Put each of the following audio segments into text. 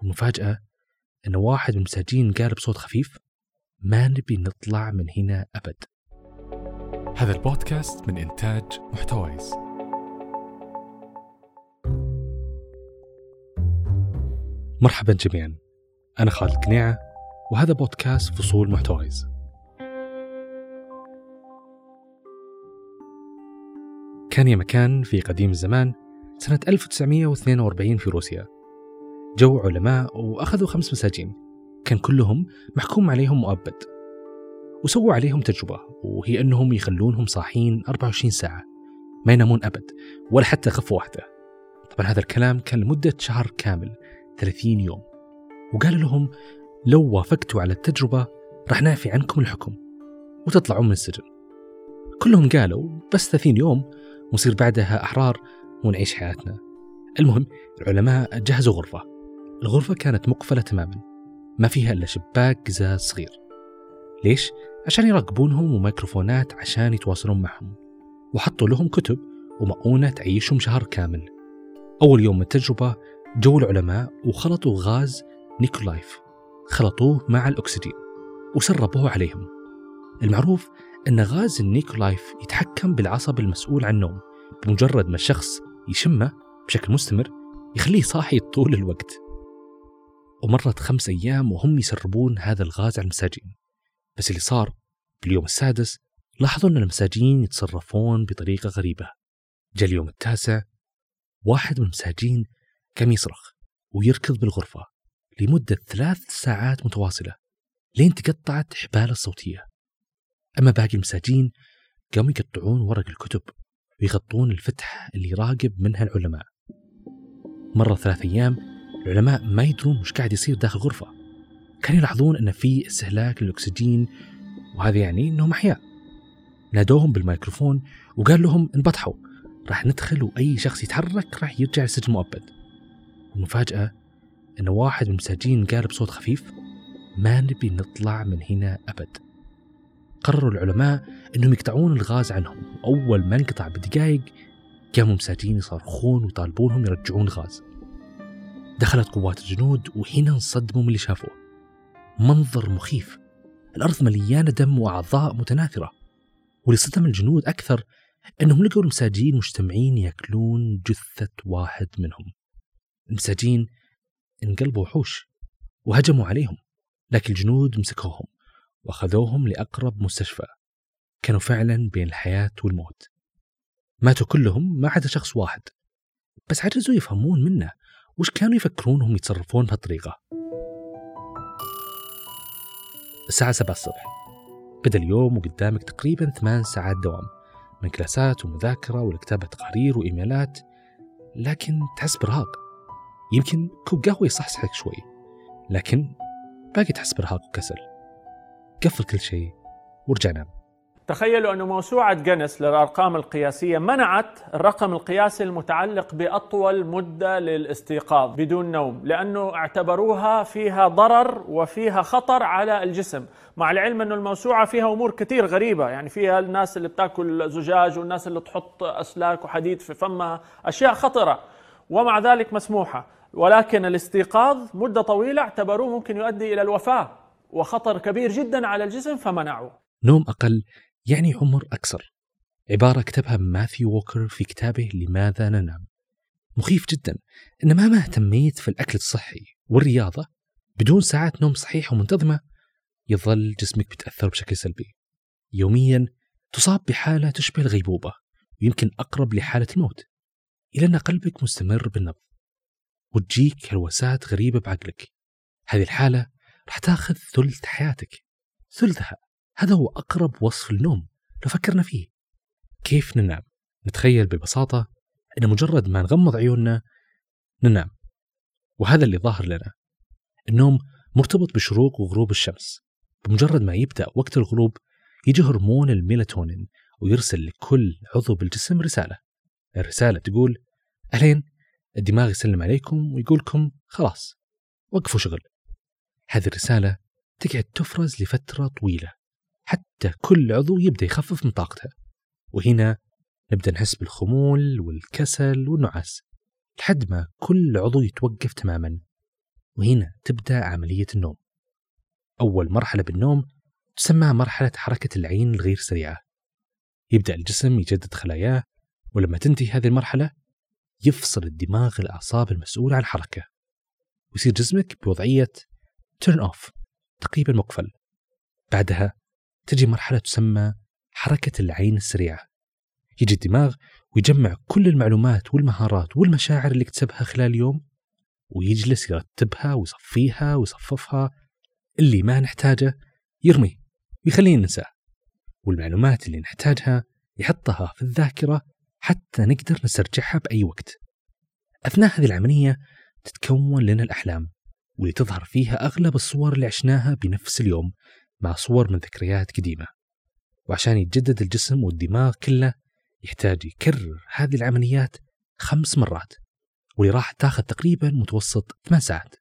والمفاجأة أن واحد من المساجين قال بصوت خفيف ما نبي نطلع من هنا أبد. هذا البودكاست من إنتاج محتويس مرحبا جميعا. أنا خالد قنيعة وهذا بودكاست فصول محتويز. كان يا مكان في قديم الزمان سنة 1942 في روسيا. جو علماء وأخذوا خمس مساجين. كان كلهم محكوم عليهم مؤبد. وسووا عليهم تجربة وهي أنهم يخلونهم صاحين 24 ساعة. ما ينامون أبد ولا حتى غفوة واحدة. طبعا هذا الكلام كان لمدة شهر كامل 30 يوم. وقال لهم لو وافقتوا على التجربة راح نعفي عنكم الحكم وتطلعون من السجن. كلهم قالوا بس 30 يوم ونصير بعدها أحرار ونعيش حياتنا. المهم العلماء جهزوا غرفة. الغرفة كانت مقفلة تماما. ما فيها إلا شباك قزاز صغير. ليش؟ عشان يراقبونهم وميكروفونات عشان يتواصلون معهم. وحطوا لهم كتب ومؤونة تعيشهم شهر كامل. أول يوم من التجربة جو العلماء وخلطوا غاز نيكولايف. خلطوه مع الأكسجين وسربوه عليهم. المعروف أن غاز النيكولايف يتحكم بالعصب المسؤول عن النوم بمجرد ما الشخص يشمه بشكل مستمر يخليه صاحي طول الوقت. ومرت خمس أيام وهم يسربون هذا الغاز على المساجين بس اللي صار باليوم السادس لاحظوا أن المساجين يتصرفون بطريقة غريبة. جاء اليوم التاسع واحد من المساجين قام يصرخ ويركض بالغرفة لمدة ثلاث ساعات متواصلة لين تقطعت حباله الصوتية. أما باقي المساجين قاموا يقطعون ورق الكتب ويغطون الفتح اللي يراقب منها العلماء. مرة ثلاث أيام العلماء ما يدرون وش قاعد يصير داخل الغرفة. كانوا يلاحظون أن في استهلاك للأكسجين وهذا يعني أنهم أحياء. نادوهم بالميكروفون وقال لهم انبطحوا راح ندخل وأي شخص يتحرك راح يرجع السجن مؤبد. والمفاجأة أن واحد من المساجين قال بصوت خفيف ما نبي نطلع من هنا أبد. قرروا العلماء أنهم يقطعون الغاز عنهم. وأول ما انقطع بدقائق قاموا المساجين يصرخون ويطالبونهم يرجعون الغاز. دخلت قوات الجنود وهنا انصدموا من اللي شافوه. منظر مخيف. الأرض مليانة دم وأعضاء متناثرة. واللي صدم الجنود أكثر أنهم لقوا المساجين مجتمعين يأكلون جثة واحد منهم. المساجين انقلبوا وحوش وهجموا عليهم لكن الجنود مسكوهم وأخذوهم لأقرب مستشفى. كانوا فعلا بين الحياة والموت. ماتوا كلهم ما عدا شخص واحد. بس عجزوا يفهمون منه. وش كانوا يفكرون هم يتصرفون بهالطريقة. الساعة 7 الصبح. بدأ اليوم وقدامك تقريبا ثمان ساعات دوام من كلاسات ومذاكرة ولكتابة تقارير وإيميلات لكن تحس برهاق. يمكن كوب قهوة يصحصحك شوي لكن باقي تحس برهاق وكسل. قفل كل شيء وارجع نام. تخيلوا أن موسوعة جنس للأرقام القياسية منعت الرقم القياسي المتعلق بأطول مدة للاستيقاظ بدون نوم لأنه اعتبروها فيها ضرر وفيها خطر على الجسم. مع العلم أنه الموسوعة فيها أمور كثير غريبة يعني فيها الناس اللي بتاكل زجاج والناس اللي تحط أسلاك وحديد في فمها أشياء خطرة ومع ذلك مسموحة. ولكن الاستيقاظ مدة طويلة اعتبروه ممكن يؤدي إلى الوفاة وخطر كبير جدا على الجسم فمنعوه. نوم أقل يعني عمر أكثر. عبارة كتبها ماثيو ووكر في كتابه لماذا ننام. مخيف جدا إن مهما اهتميت في الأكل الصحي والرياضة بدون ساعات نوم صحيحة ومنتظمة يظل جسمك بيتأثر بشكل سلبي. يوميا تصاب بحالة تشبه الغيبوبة ويمكن أقرب لحالة الموت. إلى أن قلبك مستمر بالنبض وتجيك هلوسات غريبة بعقلك. هذه الحالة راح تاخذ ثلث حياتك ثلثها. هذا هو أقرب وصف النوم لو فكرنا فيه. كيف ننام؟ نتخيل ببساطة أن مجرد ما نغمض عيوننا ننام. وهذا اللي ظاهر لنا. النوم مرتبط بشروق وغروب الشمس. بمجرد ما يبدأ وقت الغروب يجي هرمون الميلاتونين ويرسل لكل عضو بالجسم رسالة. الرسالة تقول أهلين الدماغ يسلم عليكم ويقولكم خلاص وقفوا شغل. هذه الرسالة تقعد تفرز لفترة طويلة. حتى كل عضو يبدأ يخفف من طاقته. وهنا نبدأ نحس بالخمول والكسل والنعاس لحد ما كل عضو يتوقف تماما. وهنا تبدأ عملية النوم. أول مرحلة بالنوم تسمى مرحلة حركة العين الغير سريعة. يبدأ الجسم يجدد خلاياه ولما تنتهي هذه المرحلة يفصل الدماغ الأعصاب المسؤولة عن الحركة. ويصير جسمك بوضعية turn off تقريبا مقفل. بعدها تجي مرحلة تسمى حركة العين السريعة. يجي الدماغ ويجمع كل المعلومات والمهارات والمشاعر اللي اكتسبها خلال اليوم ويجلس يرتبها ويصفيها ويصففها. اللي ما نحتاجه يرميه ويخلينا ننساه والمعلومات اللي نحتاجها يحطها في الذاكرة حتى نقدر نسترجعها بأي وقت. أثناء هذه العملية تتكون لنا الأحلام واللي تظهر فيها أغلب الصور اللي عشناها بنفس اليوم. مع صور من ذكريات قديمة. وعشان يتجدد الجسم والدماغ كله يحتاج يكرر هذه العمليات خمس مرات واللي راح تاخذ تقريبا متوسط 8 ساعات.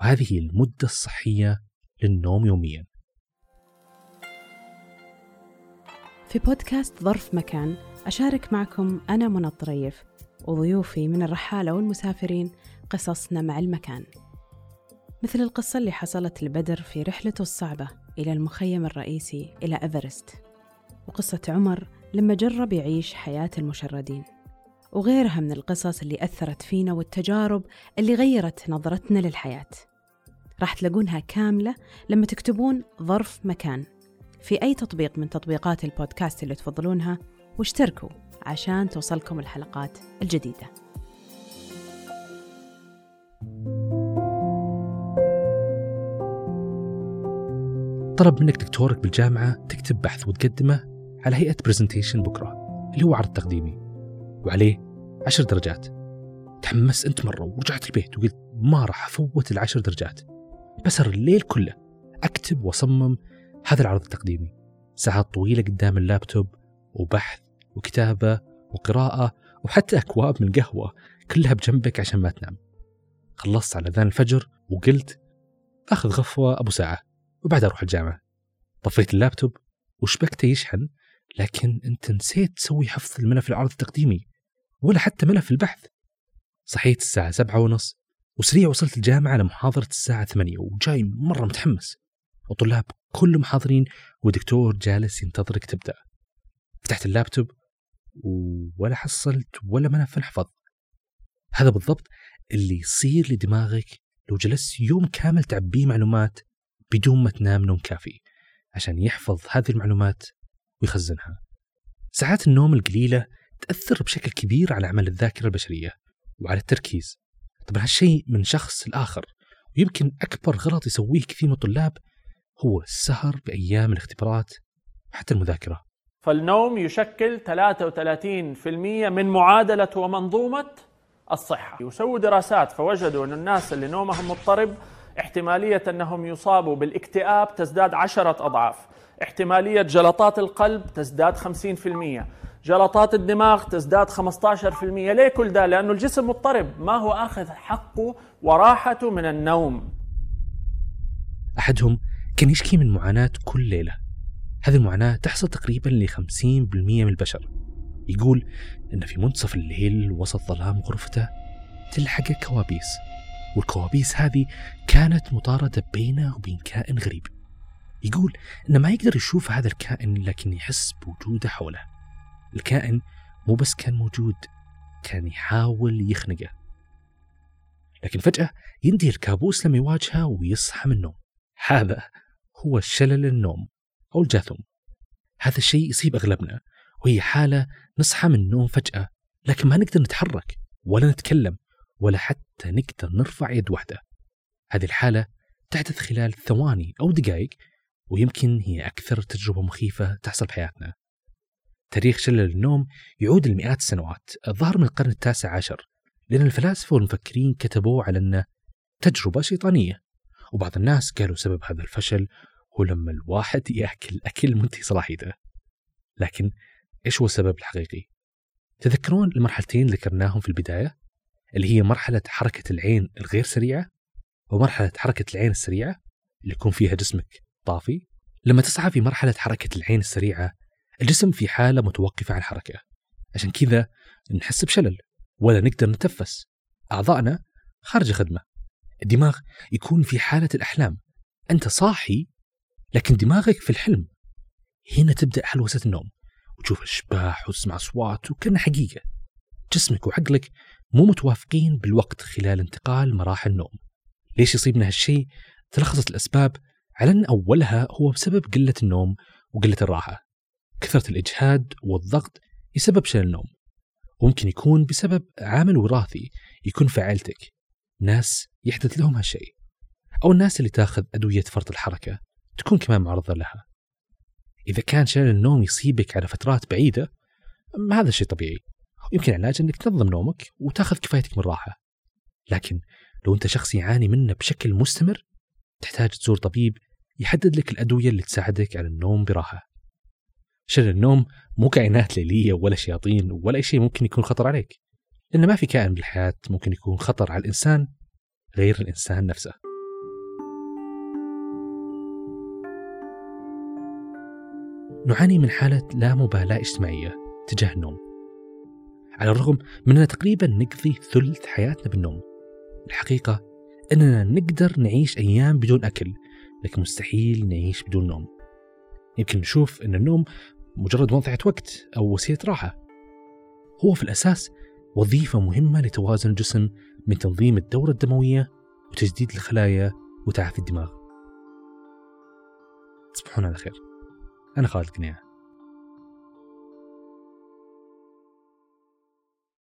وهذه هي المدة الصحية للنوم يوميا. في بودكاست ظرف مكان أشارك معكم أنا منى الطريف وضيوفي من الرحالة والمسافرين قصصنا مع المكان. مثل القصة اللي حصلت لبدر في رحلته الصعبة. إلى المخيم الرئيسي إلى إيفرست. وقصة عمر لما جرب يعيش حياة المشردين. وغيرها من القصص اللي أثرت فينا والتجارب اللي غيرت نظرتنا للحياة. راح تلاقونها كاملة لما تكتبون ظرف مكان في أي تطبيق من تطبيقات البودكاست اللي تفضلونها واشتركوا عشان توصلكم الحلقات الجديدة. طلب منك دكتورك بالجامعة تكتب بحث وتقدمه على هيئة برزنتيشن بكرة اللي هو عرض تقديمي. وعليه عشر درجات. تحمست أنت مرة ورجعت البيت وقلت ما راح أفوت العشر درجات. بسر الليل كله أكتب وأصمم هذا العرض التقديمي. ساعات طويلة قدام اللابتوب وبحث وكتابة وقراءة وحتى أكواب من قهوة كلها بجنبك عشان ما تنام. خلصت على أذان الفجر وقلت أخذ غفوة أبو ساعة. وبعدها أروح الجامعة. طفيت اللابتوب وشبكته يشحن لكن أنت نسيت تسوي حفظ الملف العرض التقديمي ولا حتى ملف البحث. صحيت الساعة سبعة ونص وسريع وصلت الجامعة لمحاضرة الساعة ثمانية وجاي مرة متحمس. وطلاب كلهم حاضرين ودكتور جالس ينتظرك تبدأ. فتحت اللابتوب ولا حصلت ولا ملف انحفظ هذا بالضبط اللي يصير لدماغك لو جلست يوم كامل تعبيه معلومات بدون ما تنام نوم كافي عشان يحفظ هذه المعلومات ويخزنها. ساعات النوم القليلة تأثر بشكل كبير على عمل الذاكرة البشرية وعلى التركيز. طبعا هالشيء من شخص لآخر ويمكن أكبر غلط يسويه كثير من الطلاب هو السهر بأيام الاختبارات وحتى المذاكرة. فالنوم يشكل 33% من معادلة ومنظومة الصحة. وسووا دراسات فوجدوا أن الناس اللي نومهم مضطرب احتمالية أنهم يصابوا بالاكتئاب تزداد عشرة أضعاف. احتمالية جلطات القلب تزداد 50% جلطات الدماغ تزداد 15% ليه كل ده؟ لأنه الجسم مضطرب. ما هو أخذ حقه وراحته من النوم. أحدهم كان يشكي من معاناة كل ليلة. هذه المعاناة تحصل تقريبا ل 50% من البشر. يقول أن في منتصف الليل وسط ظلام غرفته تلحقه كوابيس. والكوابيس هذه كانت مطاردة بينه وبين كائن غريب. يقول أنه ما يقدر يشوف هذا الكائن لكن يحس بوجوده حوله. الكائن مو بس كان موجود كان يحاول يخنقه. لكن فجأة ينتهي الكابوس لما يواجهه ويصحى من النوم. هذا هو شلل النوم أو الجاثوم هذا الشيء يصيب أغلبنا وهي حالة نصحى من النوم فجأة لكن ما نقدر نتحرك ولا نتكلم. ولا حتى نقدر نرفع يد واحدة هذه الحالة تحدث خلال ثواني أو دقائق ويمكن هي أكثر تجربة مخيفة تحصل بحياتنا تاريخ شلل النوم يعود لمئات السنوات الظاهر من القرن التاسع عشر لأن الفلاسفة والمفكرين كتبوا على أنه تجربة شيطانية وبعض الناس قالوا سبب هذا الفشل هو لما الواحد يأكل أكل منتهي صلاحيته. لكن إيش هو السبب الحقيقي؟ تذكرون المرحلتين ذكرناهم في البداية؟ اللي هي مرحلة حركة العين الغير سريعة ومرحله حركة العين السريعة اللي يكون فيها جسمك طافي. لما تصحى في مرحلة حركة العين السريعة الجسم في حالة متوقفة عن الحركه. عشان كذا نحس بشلل ولا نقدر نتنفس. اعضائنا خارج خدمة. الدماغ يكون في حالة الأحلام أنت صاحي لكن دماغك في الحلم هنا تبدأ حلوسة النوم وتشوف أشباح وتسمع أصوات وكأنها حقيقة جسمك وعقلك مو متوافقين بالوقت خلال انتقال مراحل النوم ليش يصيبنا هالشيء؟ تلخصت الأسباب على أن أولها هو بسبب قلة النوم وقلة الراحة. كثرة الإجهاد والضغط يسبب شلل النوم. وممكن يكون بسبب عامل وراثي يكون في عائلتك ناس يحدث لهم هالشيء أو الناس اللي تاخذ أدوية فرط الحركة تكون كمان معرضة لها. إذا كان شلل النوم يصيبك على فترات بعيدة هذا شيء طبيعي. يمكن علاج أنك تنظم نومك وتاخذ كفايتك من راحة. لكن لو أنت شخص يعاني منه بشكل مستمر تحتاج تزور طبيب يحدد لك الأدوية اللي تساعدك على النوم براحة. شلل النوم مو كائنات ليلية ولا شياطين ولا أي شيء ممكن يكون خطر عليك. لأن ما في كائن بالحياة ممكن يكون خطر على الإنسان غير الإنسان نفسه. نعاني من حالة لا مبالاة اجتماعية تجاه النوم. على الرغم من أننا تقريبا نقضي ثلث حياتنا بالنوم. الحقيقة أننا نقدر نعيش أيام بدون أكل لكن مستحيل نعيش بدون نوم. يمكن نشوف أن النوم مجرد مضيعة وقت أو وسيلة راحة. هو في الأساس وظيفة مهمة لتوازن الجسم من تنظيم الدورة الدموية وتجديد الخلايا وتعافي الدماغ. تصبحون على خير. أنا خالد قنيعه